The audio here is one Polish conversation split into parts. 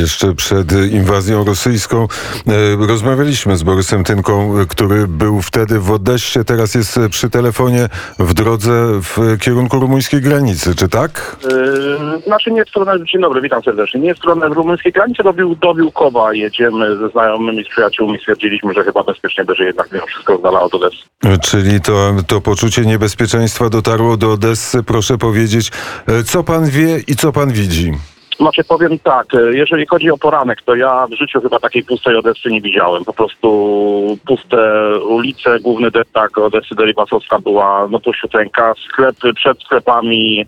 Jeszcze przed inwazją rosyjską e, rozmawialiśmy z Borysem Tynką, który był wtedy w Odessie, teraz jest przy telefonie w drodze w kierunku rumuńskiej granicy, czy tak? Yy, znaczy nie w stronę, dzień dobry, witam serdecznie, nie w stronę rumuńskiej granicy, do, Bił- do Biłkowa jedziemy ze znajomymi, z przyjaciółmi, stwierdziliśmy, że chyba bezpiecznie będzie jednak mimo wszystko z dala od Odessy. Czyli to, to poczucie niebezpieczeństwa dotarło do Odessy. Proszę powiedzieć, e, co pan wie i co pan widzi? Znaczy powiem tak, e, jeżeli chodzi o poranek, to ja w życiu chyba takiej pustej Odessy nie widziałem. Po prostu puste ulice, główny deptak Odessy Deribasowska była no puściuteńka, sklepy przed sklepami,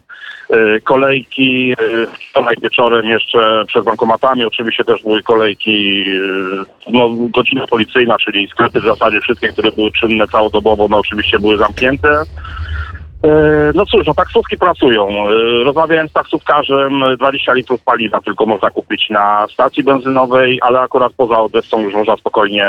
e, kolejki, e, wczoraj wieczorem jeszcze przed bankomatami oczywiście też były kolejki, no godzina policyjna, czyli sklepy w zasadzie wszystkie, które były czynne całodobowo, no oczywiście były zamknięte. E, No cóż, no taksówki pracują. E, Rozmawiałem z taksówkarzem, e, 20 litrów paliwa tylko można kupić na stacji benzynowej, ale akurat poza Odessą już można spokojnie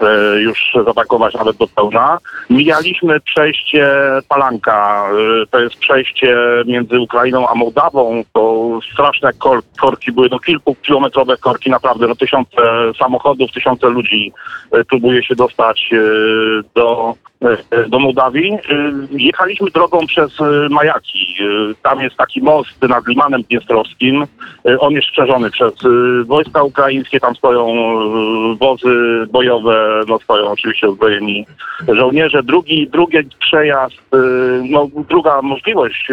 e, już zatankować nawet do pełna. Mijaliśmy przejście Palanka, e, to jest przejście między Ukrainą a Mołdawą, to straszne kor- korki były, no kilkukilometrowe korki, naprawdę, no tysiące samochodów, tysiące ludzi e, próbuje się dostać e, do e, do Mołdawii. E, Jechaliśmy drogą przez e, Majaki. E, Tam jest taki most nad Limanem Dniestrowskim. E, On jest strzeżony przez wojska ukraińskie. Tam stoją wozy bojowe, no stoją oczywiście uzbrojeni żołnierze. Drugi, drugi przejazd, no druga możliwość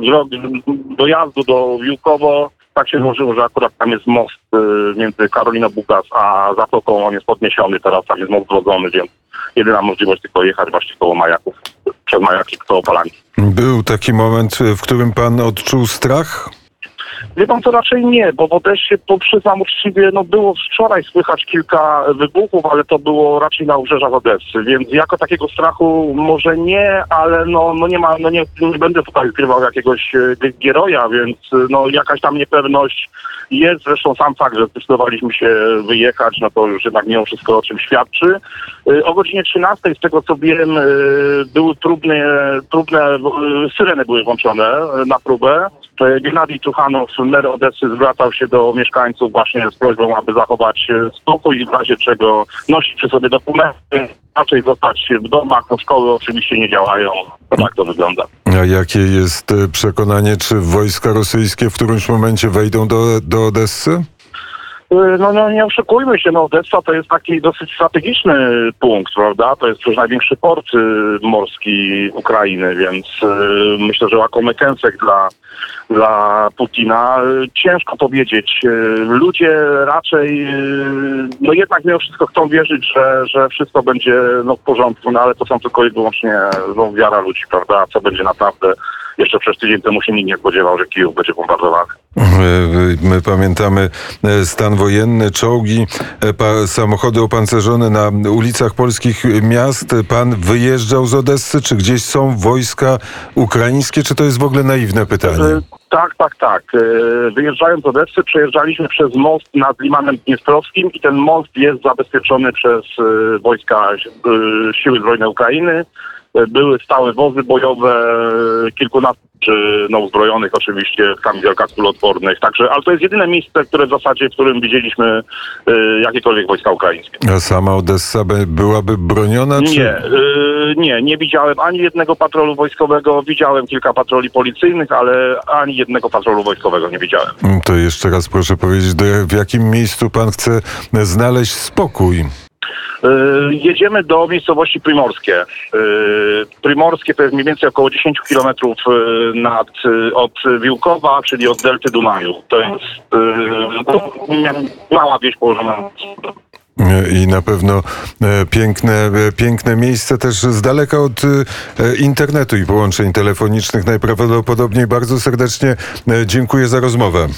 drogi- dojazdu do Wiłkowo tak się złożyło, że akurat tam jest most y, między Karoliną Bukas a Zatoką, on jest podniesiony, teraz tam jest most wrodzony, więc jedyna możliwość tylko jechać właśnie koło Majaków, przez Majaki, koło Palanki. Był taki moment, w którym pan odczuł strach? Wie pan, to raczej nie, bo w Odessie, to przyznam uczciwie, no było wczoraj słychać kilka wybuchów, ale to było raczej na obrzeżach Odessy, więc jako takiego strachu może nie, ale no, no nie ma, no nie, nie będę tutaj ukrywał jakiegoś e, Gieroja, więc e, no jakaś tam niepewność jest, zresztą sam fakt, że zdecydowaliśmy się wyjechać, no to już jednak mimo wszystko o czym świadczy. E, O godzinie 13, z tego co wiem, były próbne, próbne syreny były włączone na próbę. Gennady Tuchanow, mer Odessy, zwracał się do mieszkańców właśnie z prośbą, aby zachować e, spokój i w razie czego nosić przy sobie dokumenty, raczej zostać w domach, no szkoły oczywiście nie działają. To tak to wygląda. A jakie jest e, przekonanie, czy wojska rosyjskie w którymś momencie wejdą do, do Odessy? Y, No, no nie oszukujmy się, no Odessa to jest taki dosyć strategiczny punkt, prawda? To jest przecież największy port y, morski Ukrainy, więc y, myślę, że łakomy kęsek dla, dla Putina. Ciężko powiedzieć. Ludzie raczej, no jednak mimo wszystko chcą wierzyć, że, że wszystko będzie no, w porządku, no ale to są tylko i wyłącznie no, wiara ludzi, prawda? Co będzie naprawdę? Jeszcze przez tydzień temu się nikt nie spodziewał, że Kijów będzie bombardowany. My pamiętamy e, stan wojenny, czołgi, e, samochody opancerzone na ulicach polskich miast. Pan wyjeżdżał z Odessy, czy gdzieś są wojska ukraińskie, czy to jest w ogóle naiwne pytanie? Tak, tak, tak. E, Wyjeżdżając z Odessy, przejeżdżaliśmy przez most nad Limanem Dniestrowskim i ten most jest zabezpieczony przez e, wojska e, Siły Zbrojne Ukrainy. Były stałe wozy bojowe, kilkunastu czy, no, uzbrojonych oczywiście w kamizelkach kuloodpornych. Także, ale to jest jedyne miejsce, które w zasadzie, w którym widzieliśmy e, jakiekolwiek wojska ukraińskie. A sama Odessa by, byłaby broniona? Czy... Nie, y, nie, nie widziałem ani jednego patrolu wojskowego. Widziałem kilka patroli policyjnych, ale ani jednego patrolu wojskowego nie widziałem. To jeszcze raz proszę powiedzieć, w jakim miejscu pan chce znaleźć spokój? Y, jedziemy do miejscowości Primorskie. Y, Primorskie to jest mniej więcej około 10 kilometrów y, nad, od Wiłkowa, czyli od delty Dunaju. To jest to mała wieś położona I na pewno e, piękne, e, piękne miejsce też z daleka od e, internetu i połączeń telefonicznych. Najprawdopodobniej bardzo serdecznie dziękuję za rozmowę.